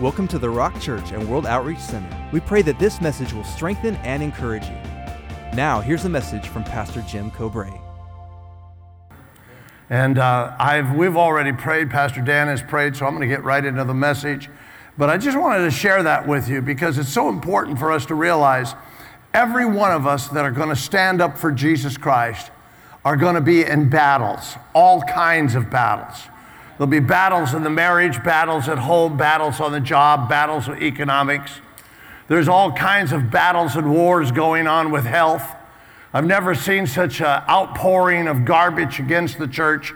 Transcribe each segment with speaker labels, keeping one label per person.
Speaker 1: Welcome to the Rock Church and World Outreach Center. We pray that this message will strengthen and encourage you. Now, here's a message from Pastor Jim Cobrae.
Speaker 2: And uh, I've, we've already prayed, Pastor Dan has prayed, so I'm going to get right into the message. But I just wanted to share that with you because it's so important for us to realize every one of us that are going to stand up for Jesus Christ are going to be in battles, all kinds of battles. There'll be battles in the marriage, battles at home, battles on the job, battles with economics. There's all kinds of battles and wars going on with health. I've never seen such an outpouring of garbage against the church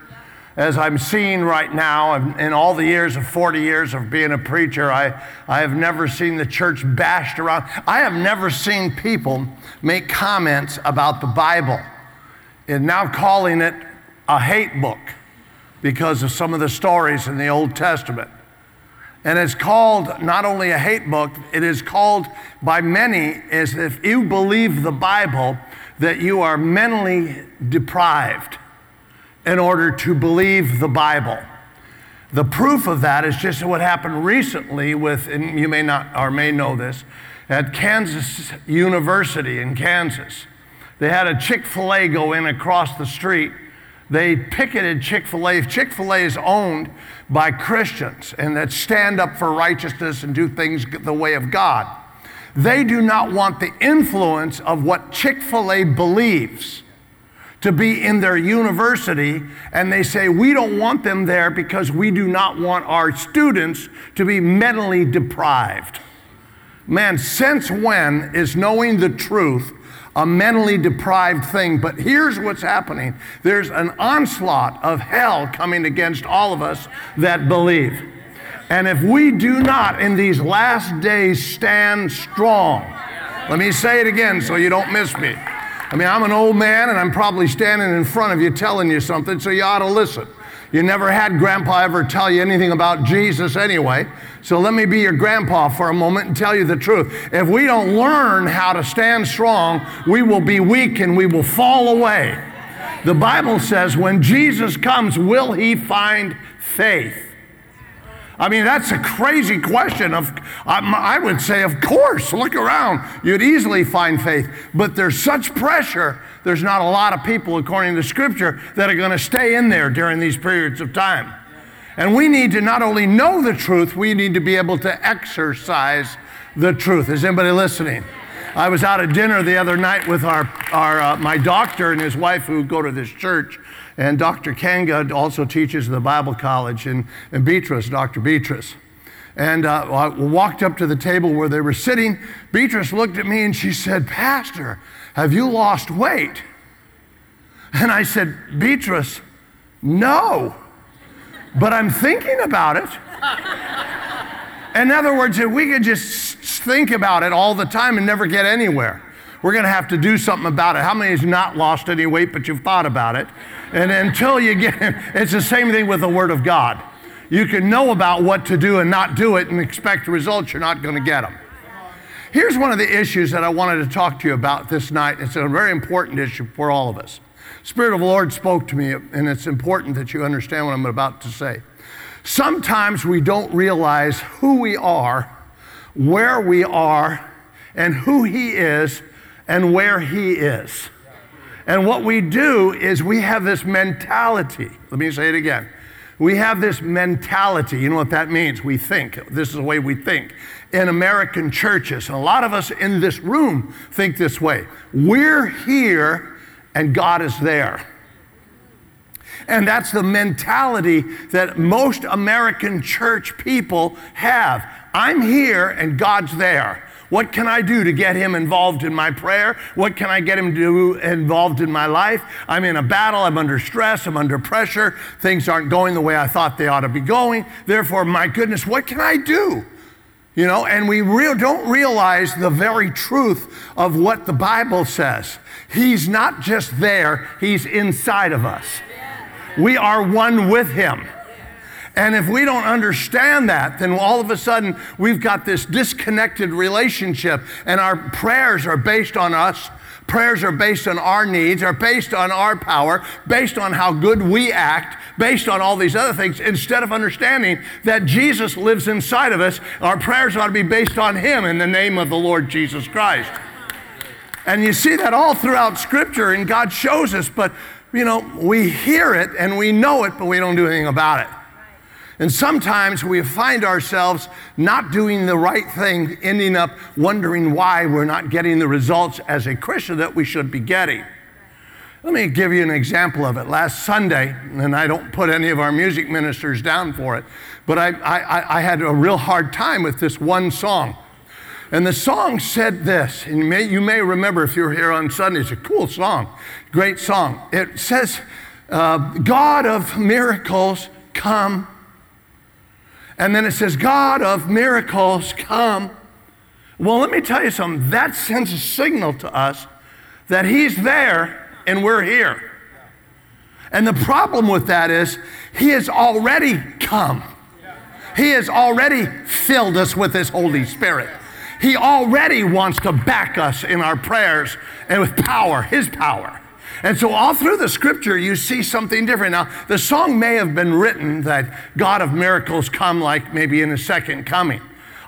Speaker 2: as I'm seeing right now. In all the years of 40 years of being a preacher, I, I have never seen the church bashed around. I have never seen people make comments about the Bible and now calling it a hate book because of some of the stories in the Old Testament. And it's called not only a hate book, it is called by many as if you believe the Bible that you are mentally deprived in order to believe the Bible. The proof of that is just what happened recently with, and you may not or may know this, at Kansas University in Kansas. They had a Chick fil A go in across the street they picketed Chick fil A. Chick fil A is owned by Christians and that stand up for righteousness and do things the way of God. They do not want the influence of what Chick fil A believes to be in their university, and they say, We don't want them there because we do not want our students to be mentally deprived. Man, since when is knowing the truth a mentally deprived thing. But here's what's happening there's an onslaught of hell coming against all of us that believe. And if we do not in these last days stand strong, let me say it again so you don't miss me. I mean, I'm an old man and I'm probably standing in front of you telling you something, so you ought to listen. You never had grandpa ever tell you anything about Jesus anyway. So let me be your grandpa for a moment and tell you the truth. If we don't learn how to stand strong, we will be weak and we will fall away. The Bible says when Jesus comes, will he find faith? I mean, that's a crazy question. Of, I would say, of course, look around. You'd easily find faith. But there's such pressure, there's not a lot of people, according to Scripture, that are going to stay in there during these periods of time. And we need to not only know the truth, we need to be able to exercise the truth. Is anybody listening? I was out at dinner the other night with our, our uh, my doctor and his wife who go to this church. And Dr. Kanga also teaches the Bible college in, Beatrice, Dr. Beatrice. And uh, I walked up to the table where they were sitting. Beatrice looked at me and she said, Pastor, have you lost weight? And I said, Beatrice, no, but I'm thinking about it. In other words, if we could just think about it all the time and never get anywhere, we're going to have to do something about it. How many has not lost any weight, but you've thought about it? And until you get, it's the same thing with the Word of God. You can know about what to do and not do it and expect results, you're not going to get them. Here's one of the issues that I wanted to talk to you about this night. It's a very important issue for all of us. Spirit of the Lord spoke to me, and it's important that you understand what I'm about to say. Sometimes we don't realize who we are, where we are, and who He is, and where He is. And what we do is we have this mentality. Let me say it again. We have this mentality. You know what that means? We think. This is the way we think. In American churches, and a lot of us in this room think this way. We're here and God is there. And that's the mentality that most American church people have. I'm here and God's there. What can I do to get him involved in my prayer? What can I get him to do involved in my life? I'm in a battle, I'm under stress, I'm under pressure, things aren't going the way I thought they ought to be going. Therefore, my goodness, what can I do? You know, and we real, don't realize the very truth of what the Bible says. He's not just there, He's inside of us. We are one with Him. And if we don't understand that, then all of a sudden we've got this disconnected relationship, and our prayers are based on us Prayers are based on our needs, are based on our power, based on how good we act, based on all these other things, instead of understanding that Jesus lives inside of us. Our prayers ought to be based on Him in the name of the Lord Jesus Christ. And you see that all throughout Scripture, and God shows us, but you know, we hear it and we know it, but we don't do anything about it. And sometimes we find ourselves not doing the right thing, ending up wondering why we're not getting the results as a Christian that we should be getting. Let me give you an example of it. Last Sunday, and I don't put any of our music ministers down for it, but I, I, I had a real hard time with this one song. And the song said this, and you may, you may remember if you were here on Sunday, it's a cool song, great song. It says, uh, God of miracles, come. And then it says, God of miracles, come. Well, let me tell you something. That sends a signal to us that He's there and we're here. And the problem with that is, He has already come. He has already filled us with His Holy Spirit. He already wants to back us in our prayers and with power, His power. And so, all through the scripture, you see something different. Now, the song may have been written that God of miracles come like maybe in a second coming,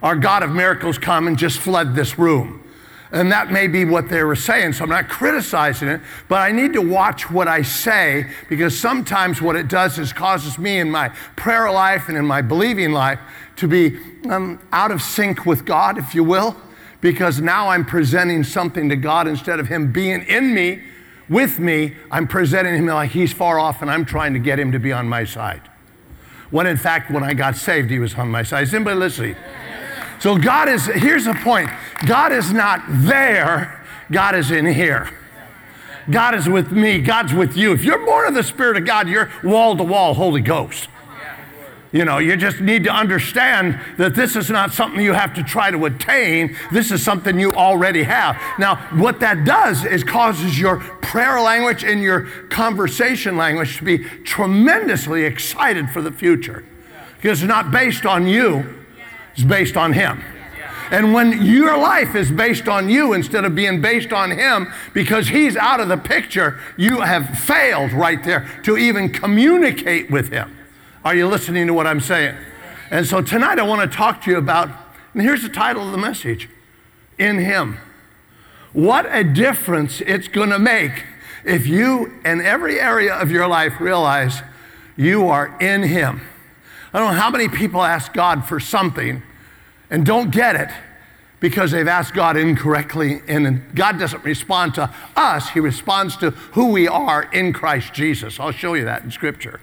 Speaker 2: or God of miracles come and just flood this room. And that may be what they were saying. So I'm not criticizing it, but I need to watch what I say because sometimes what it does is causes me in my prayer life and in my believing life to be um, out of sync with God, if you will, because now I'm presenting something to God instead of Him being in me, with me, I'm presenting Him like He's far off and I'm trying to get Him to be on my side. When in fact, when I got saved, He was on my side. Is anybody listening? So God is, here's the point God is not there, God is in here. God is with me, God's with you. If you're born of the Spirit of God, you're wall to wall Holy Ghost. You know, you just need to understand that this is not something you have to try to attain. This is something you already have. Now, what that does is causes your prayer language and your conversation language to be tremendously excited for the future. Because it's not based on you, it's based on Him. And when your life is based on you instead of being based on Him because He's out of the picture, you have failed right there to even communicate with Him. Are you listening to what I'm saying? And so tonight I want to talk to you about, and here's the title of the message In Him. What a difference it's going to make if you, in every area of your life, realize you are in Him. I don't know how many people ask God for something and don't get it because they've asked God incorrectly. And God doesn't respond to us, He responds to who we are in Christ Jesus. I'll show you that in Scripture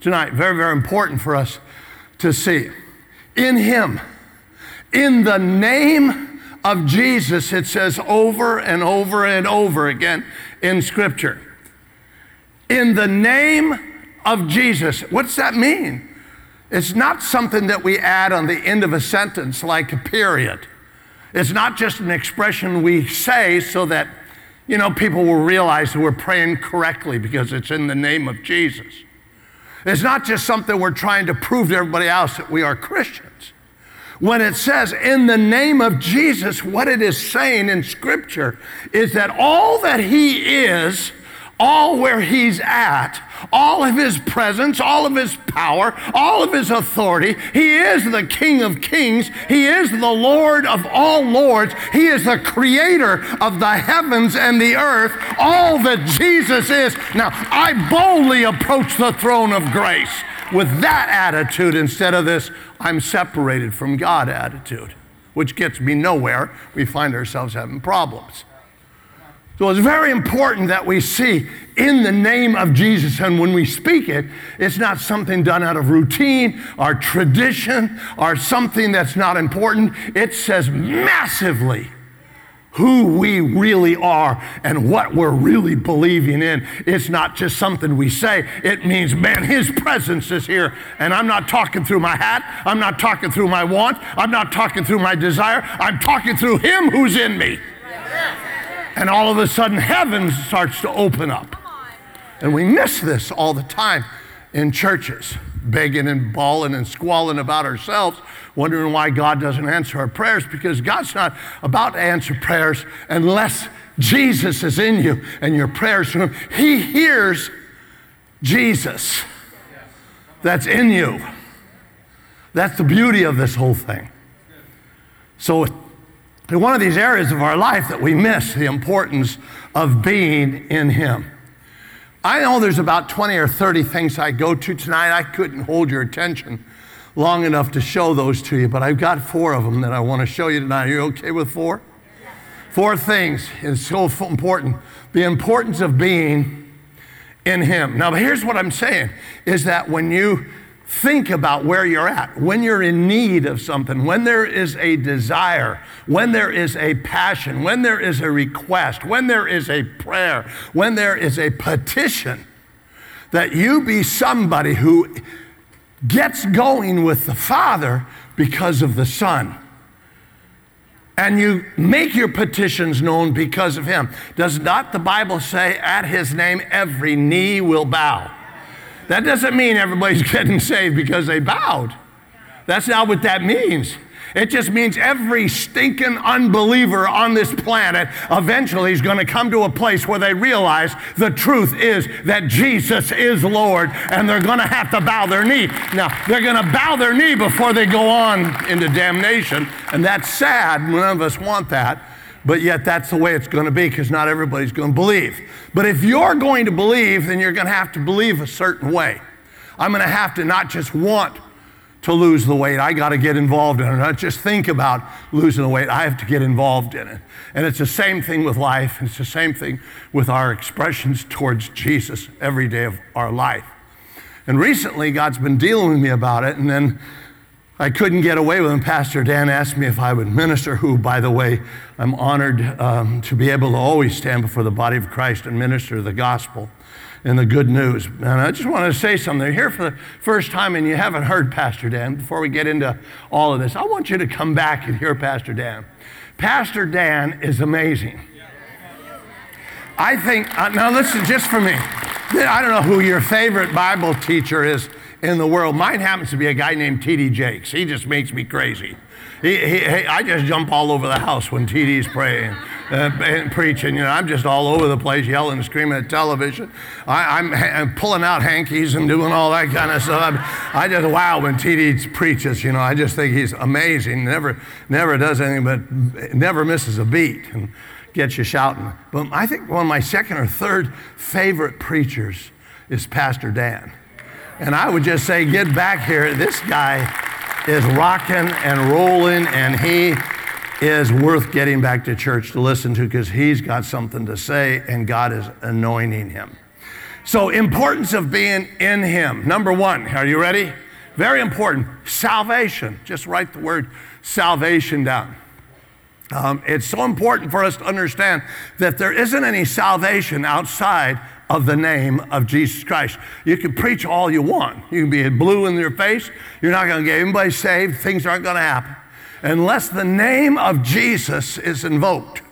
Speaker 2: tonight. Very, very important for us to see. In Him, in the name of Jesus, it says over and over and over again in Scripture. In the name of Jesus. What's that mean? It's not something that we add on the end of a sentence like a period. It's not just an expression we say so that, you know, people will realize that we're praying correctly because it's in the name of Jesus. It's not just something we're trying to prove to everybody else that we are Christians. When it says in the name of Jesus, what it is saying in Scripture is that all that He is all where he's at, all of his presence, all of his power, all of his authority. He is the King of kings. He is the Lord of all lords. He is the creator of the heavens and the earth, all that Jesus is. Now, I boldly approach the throne of grace with that attitude instead of this, I'm separated from God attitude, which gets me nowhere. We find ourselves having problems. So it's very important that we see in the name of Jesus, and when we speak it, it's not something done out of routine or tradition or something that's not important. It says massively who we really are and what we're really believing in. It's not just something we say, it means, man, His presence is here. And I'm not talking through my hat, I'm not talking through my want, I'm not talking through my desire, I'm talking through Him who's in me. And all of a sudden, heaven starts to open up. And we miss this all the time in churches, begging and bawling and squalling about ourselves, wondering why God doesn't answer our prayers because God's not about to answer prayers unless Jesus is in you and your prayers to Him, He hears Jesus that's in you. That's the beauty of this whole thing. So, in one of these areas of our life that we miss the importance of being in Him. I know there's about 20 or 30 things I go to tonight. I couldn't hold your attention long enough to show those to you, but I've got four of them that I want to show you tonight. Are you okay with four? Four things is so important. The importance of being in Him. Now, here's what I'm saying is that when you think about where you're at. When you're in need of something, when there is a desire, when there is a passion, when there is a request, when there is a prayer, when there is a petition, that you be somebody who gets going with the Father because of the Son. And you make your petitions known because of Him. Does not the Bible say, at His name, every knee will bow? That doesn't mean everybody's getting saved because they bowed. That's not what that means. It just means every stinking unbeliever on this planet eventually is going to come to a place where they realize the truth is that Jesus is Lord and they're going to have to bow their knee. Now, they're going to bow their knee before they go on into damnation, and that's sad. None of us want that. But yet, that's the way it's going to be because not everybody's going to believe. But if you're going to believe, then you're going to have to believe a certain way. I'm going to have to not just want to lose the weight, I got to get involved in it. Not just think about losing the weight, I have to get involved in it. And it's the same thing with life, it's the same thing with our expressions towards Jesus every day of our life. And recently, God's been dealing with me about it, and then I couldn't get away with him. Pastor Dan asked me if I would minister, who, by the way, I'm honored um, to be able to always stand before the body of Christ and minister the gospel and the good news. And I just want to say something. Here for the first time and you haven't heard Pastor Dan, before we get into all of this, I want you to come back and hear Pastor Dan. Pastor Dan is amazing. I think, uh, now listen just for me. I don't know who your favorite Bible teacher is in the world. Mine happens to be a guy named T.D. Jakes. He just makes me crazy. He, he, he, I just jump all over the house when TD's praying uh, and preaching. You know, I'm just all over the place, yelling and screaming at television. I, am pulling out hankies and doing all that kind of stuff. I, I just wow when TD preaches. You know, I just think he's amazing. Never, never does anything but never misses a beat and gets you shouting. But I think one of my second or third favorite preachers is Pastor Dan. And I would just say, get back here. This guy is rocking and rolling, and he is worth getting back to church to listen to because he's got something to say, and God is anointing him. So, importance of being in him. Number one, are you ready? Very important. Salvation. Just write the word salvation down. Um, it's so important for us to understand that there isn't any salvation outside of the name of Jesus Christ. You can preach all you want. You can be blue in your face. You're not going to get anybody saved. Things aren't going to happen unless the name of Jesus is invoked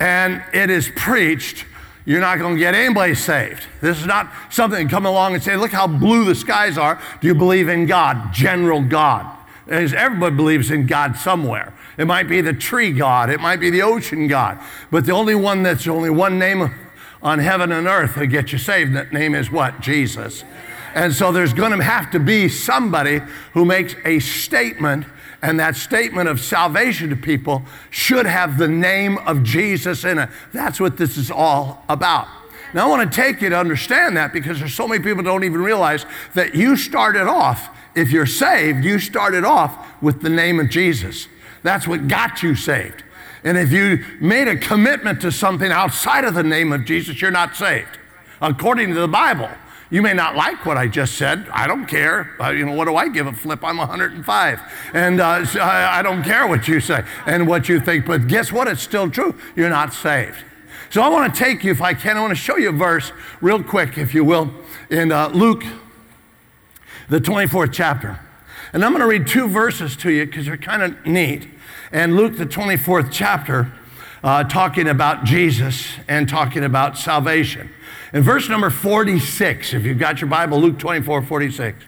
Speaker 2: and it is preached. You're not going to get anybody saved. This is not something come along and say, look how blue the skies are. Do you believe in God? General God. As everybody believes in God somewhere. It might be the tree God, it might be the ocean God. But the only one that's only one name on heaven and earth to get you saved. That name is what? Jesus. And so there's going to have to be somebody who makes a statement, and that statement of salvation to people should have the name of Jesus in it. That's what this is all about. Now, I want to take you to understand that because there's so many people don't even realize that you started off, if you're saved, you started off with the name of Jesus. That's what got you saved. And if you made a commitment to something outside of the name of Jesus, you're not saved, according to the Bible. You may not like what I just said. I don't care. Uh, you know, what do I give a flip? I'm 105. And uh, I, I don't care what you say and what you think. But guess what? It's still true. You're not saved. So I want to take you, if I can, I want to show you a verse real quick, if you will, in uh, Luke, the 24th chapter. And I'm going to read two verses to you because they're kind of neat and Luke, the 24th chapter, uh, talking about Jesus and talking about salvation. In verse number 46, if you've got your Bible, Luke 24, 46.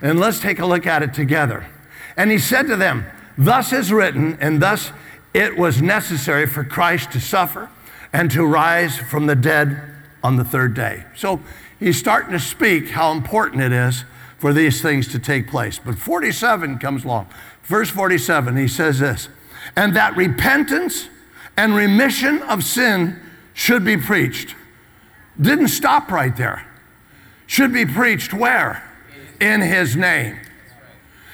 Speaker 2: And let's take a look at it together. And he said to them, Thus is written, and thus it was necessary for Christ to suffer and to rise from the dead on the third day. So he's starting to speak how important it is for these things to take place. But 47 comes along. Verse 47, he says this, and that repentance and remission of sin should be preached. Didn't stop right there. Should be preached where? In his name.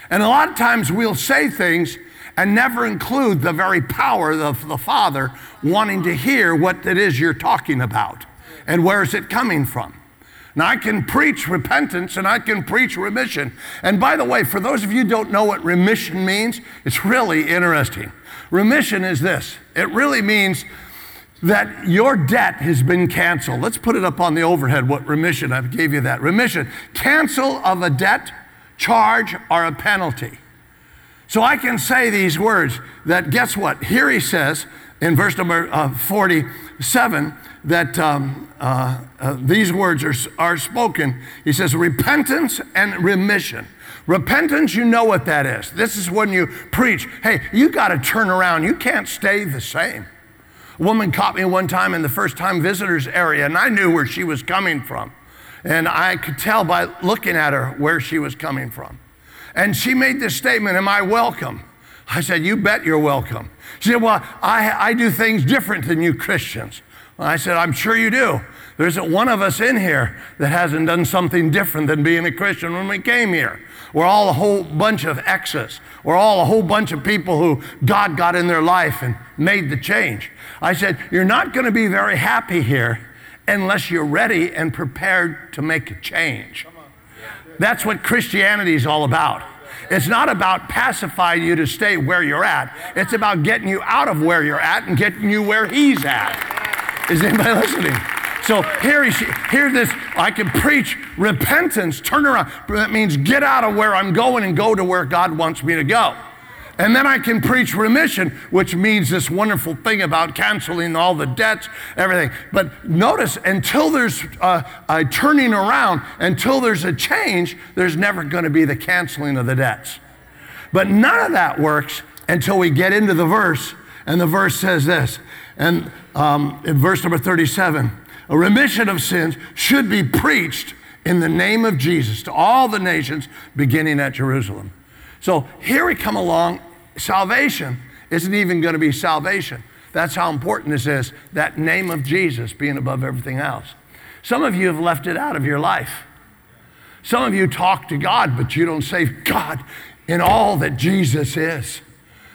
Speaker 2: And a lot of times we'll say things and never include the very power of the Father wanting to hear what it is you're talking about and where is it coming from. Now, I can preach repentance and I can preach remission. And by the way, for those of you don't know what remission means, it's really interesting. Remission is this it really means that your debt has been canceled. Let's put it up on the overhead what remission, I gave you that. Remission, cancel of a debt, charge, or a penalty. So I can say these words that guess what? Here he says in verse number uh, 47 that um, uh, uh, these words are, are spoken. He says, repentance and remission. Repentance, you know what that is. This is when you preach, hey, you got to turn around. You can't stay the same. A woman caught me one time in the first time visitors area, and I knew where she was coming from. And I could tell by looking at her where she was coming from. And she made this statement Am I welcome? I said, You bet you're welcome. She said, Well, I, I do things different than you Christians. I said, I'm sure you do. There isn't one of us in here that hasn't done something different than being a Christian when we came here. We're all a whole bunch of exes. We're all a whole bunch of people who God got in their life and made the change. I said, You're not going to be very happy here unless you're ready and prepared to make a change. That's what Christianity is all about. It's not about pacifying you to stay where you're at. It's about getting you out of where you're at and getting you where He's at. Is anybody listening? So here, hear this. I can preach repentance, turn around. That means get out of where I'm going and go to where God wants me to go. And then I can preach remission, which means this wonderful thing about canceling all the debts, everything. But notice, until there's a, a turning around, until there's a change, there's never going to be the canceling of the debts. But none of that works until we get into the verse, and the verse says this. And um, in verse number 37, a remission of sins should be preached in the name of Jesus to all the nations, beginning at Jerusalem. So here we come along salvation isn't even going to be salvation. That's how important this is that name of Jesus being above everything else. Some of you have left it out of your life. Some of you talk to God, but you don't say, God, in all that Jesus is,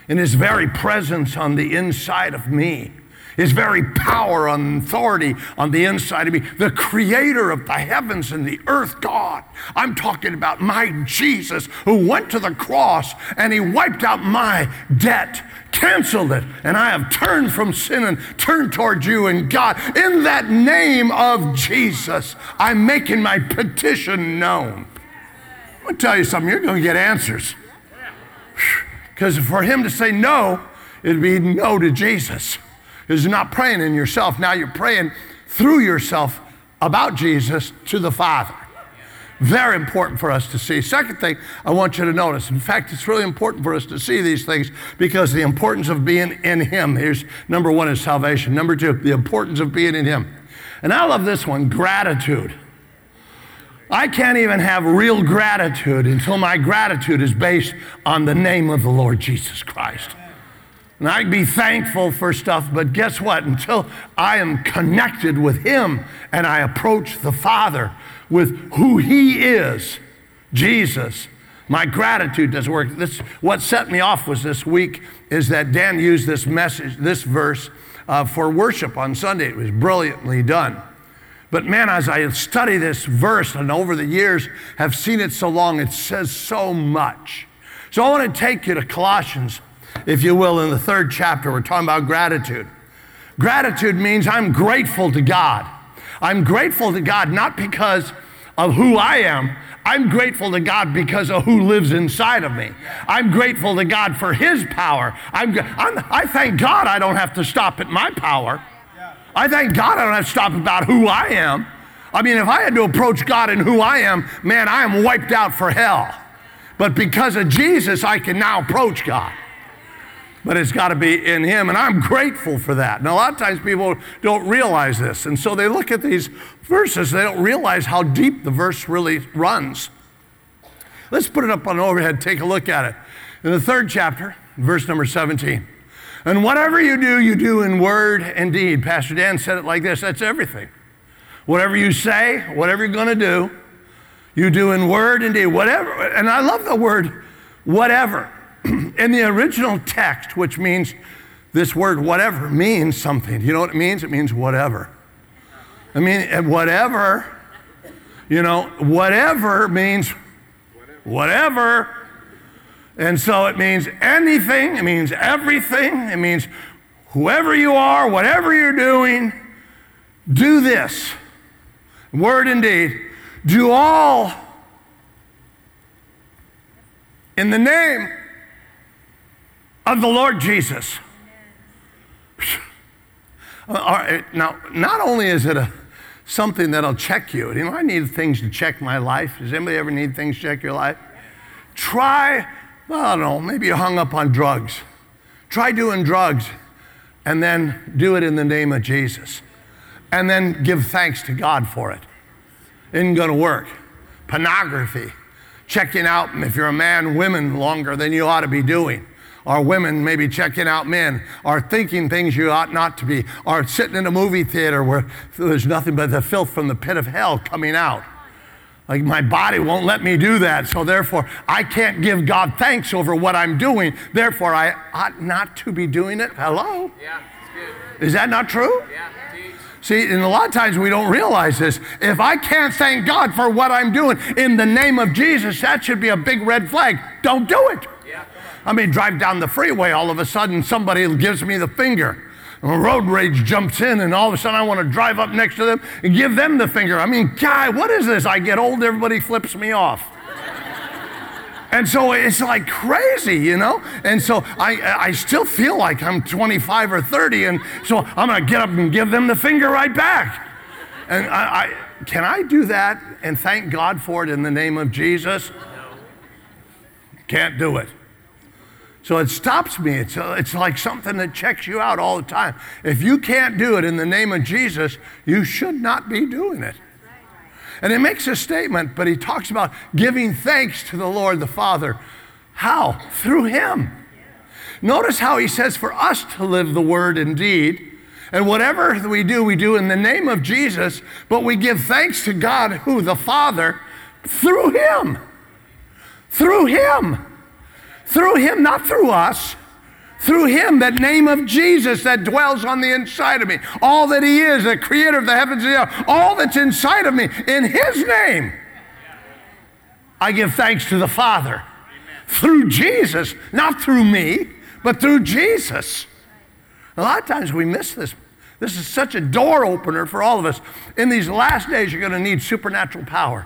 Speaker 2: in his very presence on the inside of me his very power and authority on the inside of me, the creator of the heavens and the earth, God. I'm talking about my Jesus who went to the cross and he wiped out my debt, canceled it, and I have turned from sin and turned towards you and God. In that name of Jesus, I'm making my petition known. I'm to tell you something, you're to get answers. Because for him to say no, it'd be no to Jesus is you're not praying in yourself. Now you're praying through yourself about Jesus to the Father. Very important for us to see. Second thing I want you to notice. In fact, it's really important for us to see these things because the importance of being in Him. Here's number one is salvation. Number two, the importance of being in Him. And I love this one gratitude. I can't even have real gratitude until my gratitude is based on the name of the Lord Jesus Christ. And I can be thankful for stuff, but guess what? Until I am connected with Him and I approach the Father with who He is, Jesus, my gratitude doesn't work. This, what set me off was this week is that Dan used this message, this verse, uh, for worship on Sunday. It was brilliantly done. But man, as I study this verse and over the years have seen it so long, it says so much. So I want to take you to Colossians if you will, in the third chapter. We're talking about gratitude. Gratitude means I'm grateful to God. I'm grateful to God not because of who I am. I'm grateful to God because of who lives inside of me. I'm grateful to God for His power. I'm, I'm, i thank God I don't have to stop at my power. I thank God I don't have to stop about who I am. I mean, if I had to approach God and who I am, man, I am wiped out for hell. But because of Jesus, I can now approach God. But it's got to be in Him. And I'm grateful for that. And a lot of times people don't realize this. And so they look at these verses, they don't realize how deep the verse really runs. Let's put it up on overhead, take a look at it. In the third chapter, verse number 17. And whatever you do, you do in word and deed. Pastor Dan said it like this that's everything. Whatever you say, whatever you're going to do, you do in word and deed. Whatever. And I love the word whatever. In the original text, which means this word whatever means something. You know what it means? It means whatever. I mean, eh, whatever, you know, whatever means whatever. And so it means anything, it means everything, it means whoever you are, whatever you're doing, do this. Word indeed. Do all in the name of the Lord Jesus. Uh, now, not only is it a, something that'll check you, you know, I need things to check my life. Does anybody ever need things to check your life? Try well, I don't know, maybe you're hung up on drugs. Try doing drugs and then do it in the name of Jesus. And then give thanks to God for it. it. Isn't going to work. Pornography, checking out, if you're a man, women longer than you ought to be doing. Or women maybe checking out men, are thinking things you ought not to be, are sitting in a movie theater where there's nothing but the filth from the pit of hell coming out. Like my body won't let me do that. So therefore, I can't give God thanks over what I'm doing. Therefore, I ought not to be doing it. Hello?
Speaker 3: Yeah, good.
Speaker 2: Is that not true?
Speaker 3: Yeah.
Speaker 2: See, and a lot of times we don't realize this. If I can't thank God for what I'm doing in the name of Jesus, that should be a big red flag. Don't do it. I mean, drive down the freeway, all of a sudden somebody gives me the finger road rage jumps in, and all of a sudden I want to drive up next to them and give them the finger. I mean, guy, what is this? I get old, everybody flips me off. And so it's like crazy, you know? And so I, I still feel like I'm 25 or 30, and so I'm gonna get up and give them the finger right back. And I, I can I do that and thank God for it in the name of Jesus? Can't do it. So it stops me. It's, uh, it's like something that checks you out all the time. If you can't do it in the name of Jesus, you should not be doing it. And he makes a statement, but he talks about giving thanks to the Lord the Father. How? Through him. Notice how he says for us to live the word indeed. And whatever we do, we do in the name of Jesus, but we give thanks to God, who? The Father, through him. Through him. Through him, not through us. Through him, that name of Jesus that dwells on the inside of me. All that he is, the creator of the heavens and the earth, all that's inside of me, in his name. I give thanks to the Father. Through Jesus, not through me, but through Jesus. A lot of times we miss this. This is such a door opener for all of us. In these last days, you're going to need supernatural power.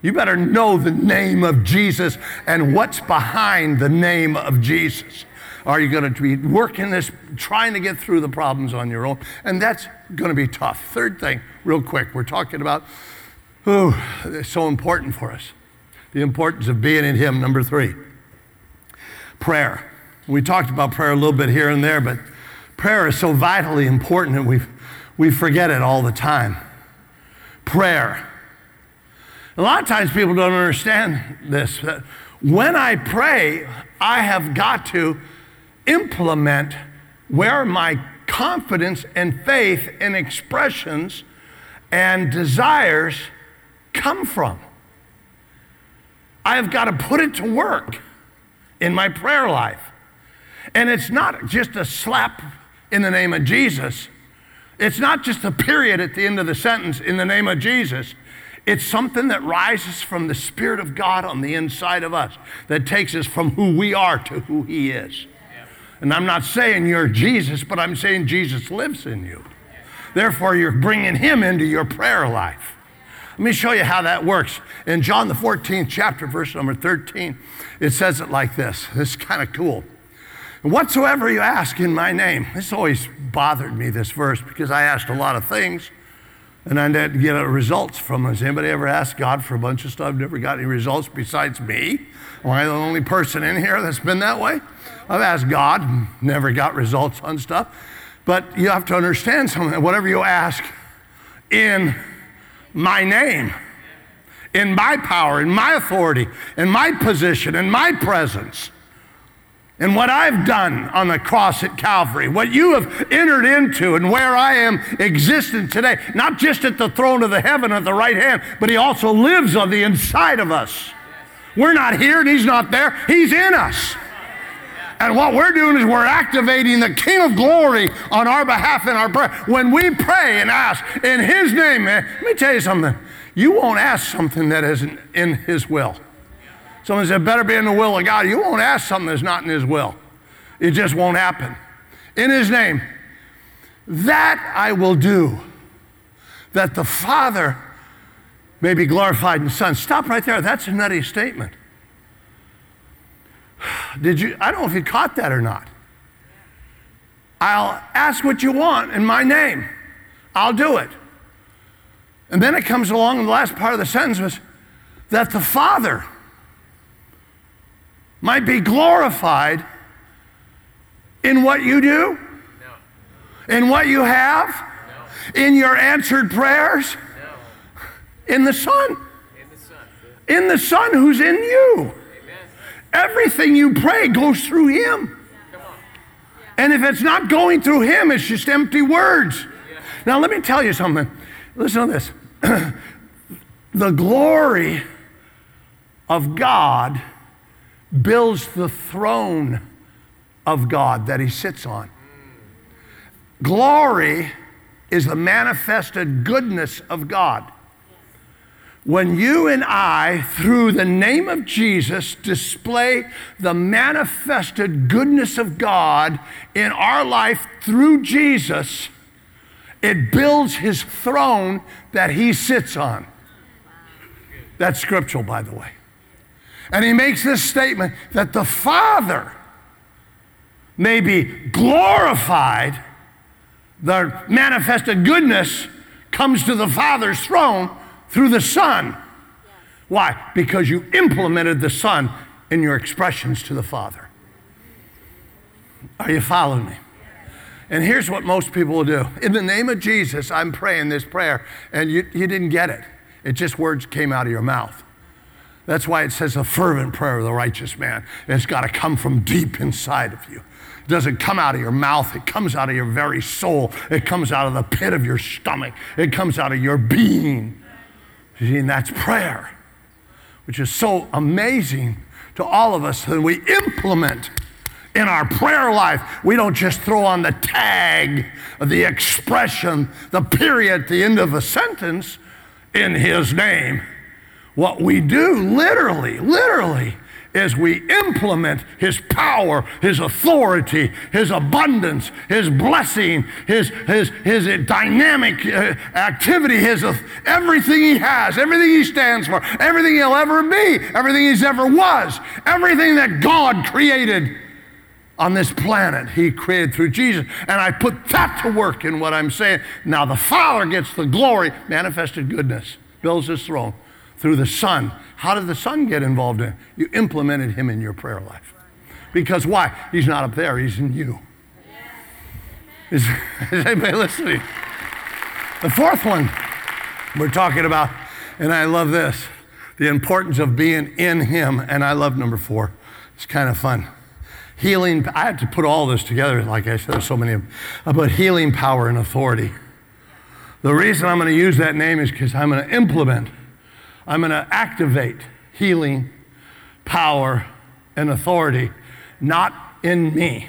Speaker 2: You better know the name of Jesus and what's behind the name of Jesus. Are you going to be working this, trying to get through the problems on your own? And that's going to be tough. Third thing, real quick, we're talking about, oh, it's so important for us. The importance of being in Him. Number three, prayer. We talked about prayer a little bit here and there, but prayer is so vitally important and we, we forget it all the time. Prayer. A lot of times people don't understand this. When I pray, I have got to implement where my confidence and faith and expressions and desires come from. I have got to put it to work in my prayer life. And it's not just a slap in the name of Jesus. It's not just a period at the end of the sentence in the name of Jesus. It's something that rises from the Spirit of God on the inside of us that takes us from who we are to who He is. And I'm not saying you're Jesus, but I'm saying Jesus lives in you. Therefore, you're bringing Him into your prayer life. Let me show you how that works. In John, the 14th chapter, verse number 13, it says it like this. This is kind of cool. Whatsoever you ask in my name, this always bothered me, this verse, because I asked a lot of things And I didn't get results from. Has anybody ever asked God for a bunch of stuff? Never got any results besides me? Am I the only person in here that's been that way? I've asked God, never got results on stuff. But you have to understand something. Whatever you ask in my name, in my power, in my authority, in my position, in my presence, in what I've done on the cross at Calvary, what you have entered into, and where I am existing today, not just at the throne of the heaven at the right hand, but He also lives on the inside of us. We're not here and He's not there, He's in us. And what we're doing is we're activating the King of Glory on our behalf in our prayer. When we pray and ask in His name, man, let me tell you something. You won't ask something that isn't in His will. Someone said, better be in the will of God. You won't ask something that's not in His will. It just won't happen. In His name, that I will do, that the Father may be glorified in the Son. Stop right there. That's a nutty statement. Did you? I don't know if you caught that or not. I'll ask what you want in my name. I'll do it. And then it comes along, and the last part of the sentence was that the Father might be glorified in what you do, no. in what you have, no. in your answered prayers, no. in the Son. In the Son. In the Son who's in you. Everything you pray goes through Him. And if it's not going through Him, it's just empty words. Now, let me tell you something. Listen to this. the glory of God builds the throne of God that He sits on. Glory is the manifested goodness of God when you and I, through the name of Jesus, display the manifested goodness of God in our life through Jesus, it builds his throne that he sits on. That's scriptural, by the way. And he makes this statement that the Father may be glorified, the manifested goodness comes to the Father's throne through the Son. Why? Because you implemented the Son in your expressions to the Father. Are you following me? And here's what most people will do. In the name of Jesus, I'm praying this prayer, and you, you didn't get it. It just words came out of your mouth. That's why it says a fervent prayer of the righteous man. It's got to come from deep inside of you. It doesn't come out of your mouth, it comes out of your very soul. It comes out of the pit of your stomach, it comes out of your being. You see, and that's prayer, which is so amazing to all of us that we implement in our prayer life. We don't just throw on the tag, the expression, the period at the end of a sentence in His name. What we do literally, literally, is we implement His power, His authority, His abundance, His blessing, His, his, his dynamic uh, activity, His uh, everything He has, everything He stands for, everything He'll ever be, everything He's ever was, everything that God created on this planet he created through Jesus. And I put that to work in what I'm saying. Now the Father gets the glory, manifested goodness, builds his throne through the Son. How did the Son get involved in it? You implemented him in your prayer life. Because why? He's not up there, he's in you. Is, is anybody listening? The fourth one we're talking about, and I love this the importance of being in him, and I love number four. It's kind of fun. Healing, I had to put all this together, like I said, there's so many of them, about healing power and authority. The reason I'm going to use that name is because I'm going to implement I'm going to activate healing, power, and authority, not in me,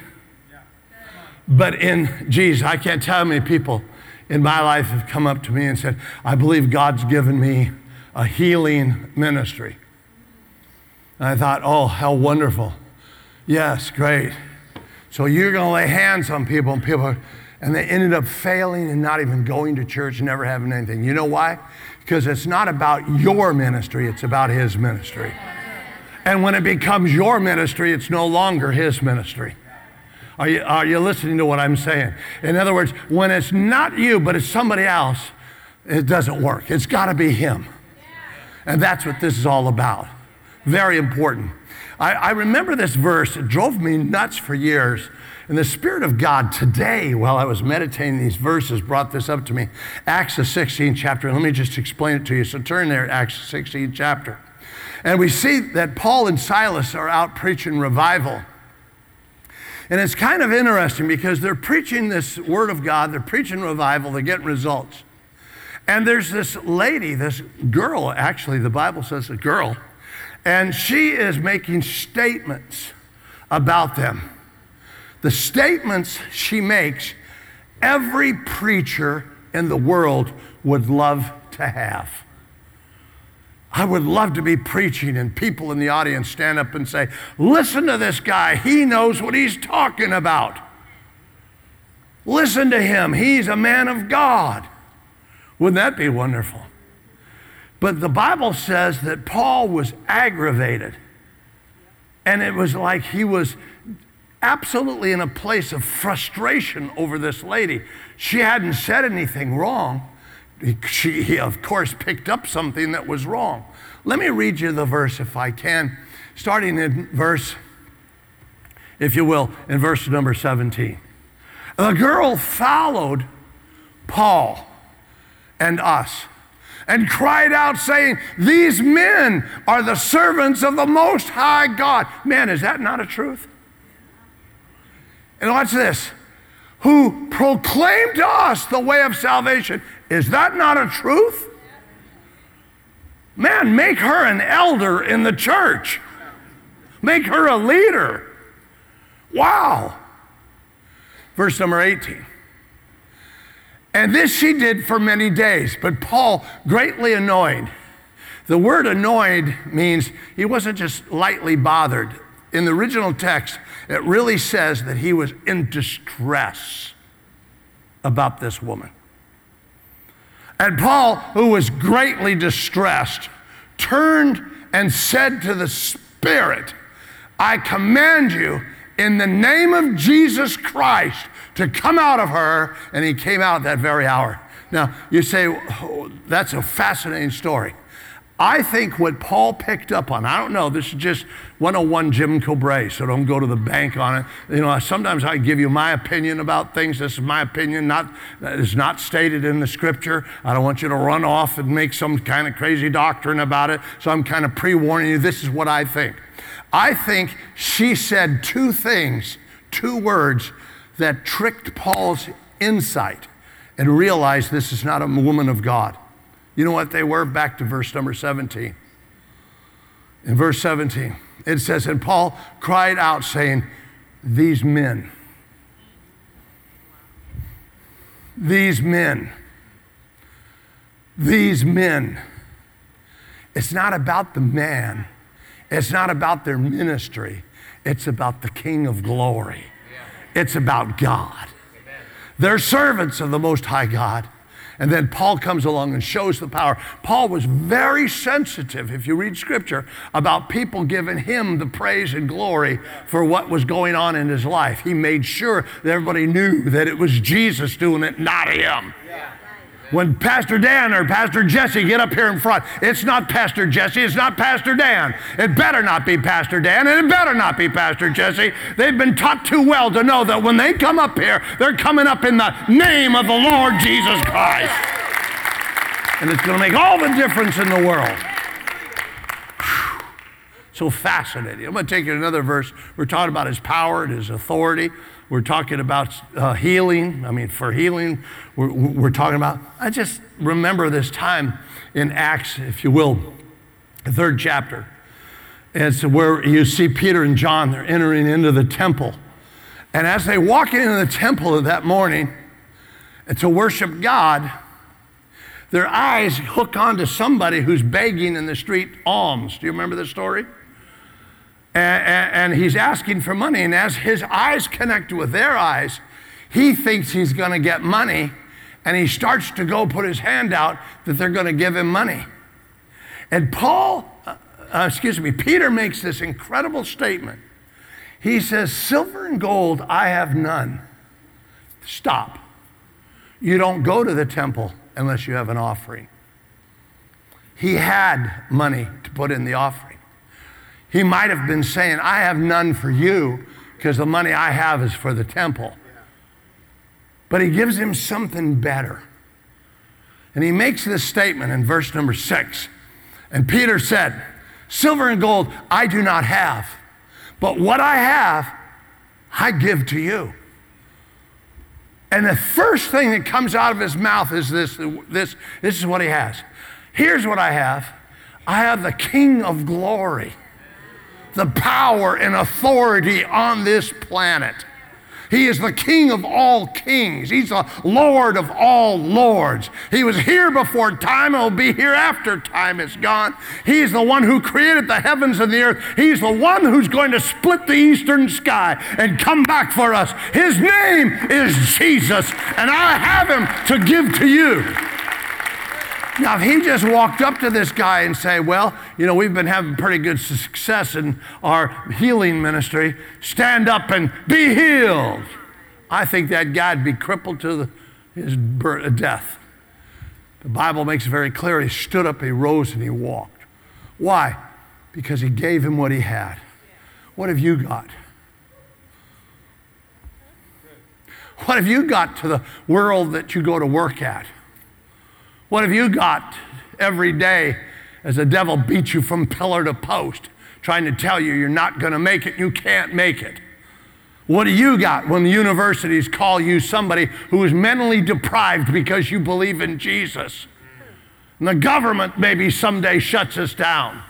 Speaker 2: but in Jesus. I can't tell how many people in my life have come up to me and said, I believe God's given me a healing ministry. And I thought, oh, how wonderful. Yes, great. So you're going to lay hands on people, and people, and they ended up failing and not even going to church, never having anything. You know why? Because it's not about your ministry, it's about His ministry. And when it becomes your ministry, it's no longer His ministry. Are you, are you listening to what I'm saying? In other words, when it's not you, but it's somebody else, it doesn't work. It's got to be Him. And that's what this is all about. Very important. I, I remember this verse, it drove me nuts for years. And the Spirit of God today, while I was meditating these verses, brought this up to me. Acts, the 16th chapter. Let me just explain it to you. So turn there, Acts, the 16th chapter. And we see that Paul and Silas are out preaching revival. And it's kind of interesting because they're preaching this word of God, they're preaching revival, they're getting results. And there's this lady, this girl, actually, the Bible says a girl, and she is making statements about them. The statements she makes, every preacher in the world would love to have. I would love to be preaching and people in the audience stand up and say, Listen to this guy. He knows what he's talking about. Listen to him. He's a man of God. Wouldn't that be wonderful? But the Bible says that Paul was aggravated. And it was like he was absolutely in a place of frustration over this lady. She hadn't said anything wrong. She, he, of course, picked up something that was wrong. Let me read you the verse if I can, starting in verse, if you will, in verse number 17. The girl followed Paul and us and cried out, saying, These men are the servants of the Most High God. Man, is that not a truth? And watch this who proclaimed to us the way of salvation. Is that not a truth? Man, make her an elder in the church. Make her a leader. Wow. Verse number 18. And this she did for many days, but Paul, greatly annoyed. The word annoyed means he wasn't just lightly bothered. In the original text, it really says that he was in distress about this woman. And Paul, who was greatly distressed, turned and said to the Spirit, I command you in the name of Jesus Christ to come out of her. And he came out that very hour. Now, you say, oh, that's a fascinating story. I think what Paul picked up on, I don't know, this is just 101 Jim Cobrae, so don't go to the bank on it. You know, sometimes I give you my opinion about things. This is my opinion, not is not stated in the scripture. I don't want you to run off and make some kind of crazy doctrine about it. So I'm kind of pre-warning you, this is what I think. I think she said two things, two words that tricked Paul's insight and realized this is not a woman of God. You know what they were? Back to verse number 17. In verse 17, it says, And Paul cried out, saying, These men, these men, these men. It's not about the man, it's not about their ministry, it's about the King of glory. It's about God. They're servants of the Most High God. And then Paul comes along and shows the power. Paul was very sensitive, if you read scripture, about people giving him the praise and glory for what was going on in his life. He made sure that everybody knew that it was Jesus doing it, not him. When Pastor Dan or Pastor Jesse get up here in front, it's not Pastor Jesse, it's not Pastor Dan. It better not be Pastor Dan, and it better not be Pastor Jesse. They've been taught too well to know that when they come up here, they're coming up in the name of the Lord Jesus Christ. And it's going to make all the difference in the world. So fascinating. I'm going to take you to another verse. We're talking about his power and his authority. We're talking about uh, healing. I mean, for healing, we're, we're talking about. I just remember this time in Acts, if you will, the third chapter. It's where you see Peter and John, they're entering into the temple. And as they walk into the temple that morning to worship God, their eyes hook onto somebody who's begging in the street alms. Do you remember the story? And, and, he's asking for money. And as his eyes connect with their eyes, he thinks he's going to get money. And he starts to go put his hand out that they're going to give him money. And Paul, uh, uh, excuse me, Peter makes this incredible statement. He says, Silver and gold I have none. Stop. You don't go to the temple unless you have an offering. He had money to put in the offering. He might have been saying, I have none for you because the money I have is for the temple. But he gives him something better. And he makes this statement in verse number six. And Peter said, Silver and gold I do not have, but what I have, I give to you. And the first thing that comes out of his mouth is this, this, this is what he has. Here's what I have. I have the King of glory, the power and authority on this planet. He is the King of all kings. He's the Lord of all lords. He was here before time and will be here after time is gone. He's the one who created the heavens and the earth. He's the one who's going to split the eastern sky and come back for us. His name is Jesus, and I have him to give to you. Now, if he just walked up to this guy and say, well, you know, we've been having pretty good success in our healing ministry, stand up and be healed. I think that guy'd be crippled to the, his birth, death. The Bible makes it very clear. He stood up, he rose, and he walked. Why? Because he gave him what he had. What have you got? What have you got to the world that you go to work at? What have you got every day as the devil beats you from pillar to post, trying to tell you you're not going to make it, you can't make it? What do you got when the universities call you somebody who is mentally deprived because you believe in Jesus? And the government maybe someday shuts us down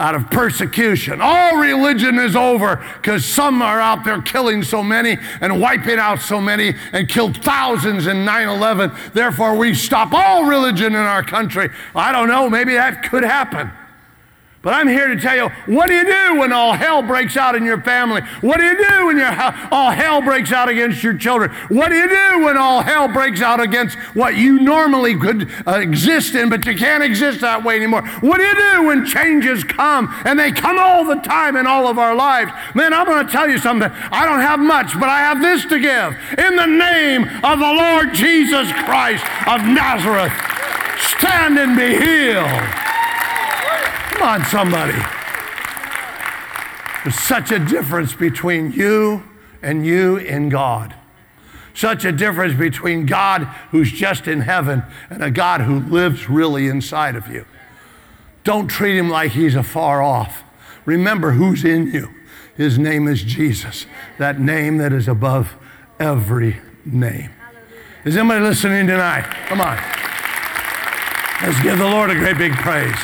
Speaker 2: out of persecution. All religion is over because some are out there killing so many and wiping out so many and killed thousands in 9 11. Therefore, we stop all religion in our country. I don't know, maybe that could happen. But I'm here to tell you what do you do when all hell breaks out in your family? What do you do when your, all hell breaks out against your children? What do you do when all hell breaks out against what you normally could uh, exist in, but you can't exist that way anymore? What do you do when changes come? And they come all the time in all of our lives. Man, I'm going to tell you something. I don't have much, but I have this to give. In the name of the Lord Jesus Christ of Nazareth, stand and be healed. Come on, somebody. There's such a difference between you and you in God. Such a difference between God who's just in heaven and a God who lives really inside of you. Don't treat him like he's afar off. Remember who's in you. His name is Jesus, that name that is above every name. Is anybody listening tonight? Come on. Let's give the Lord a great big praise.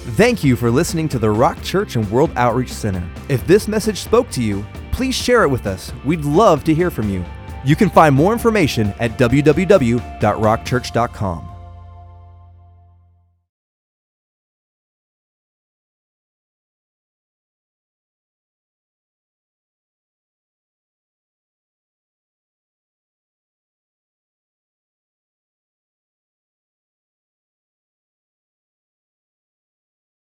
Speaker 1: Thank you for listening to the Rock Church and World Outreach Center. If this message spoke to you, please share it with us. We'd love to hear from you. You can find more information at www.rockchurch.com.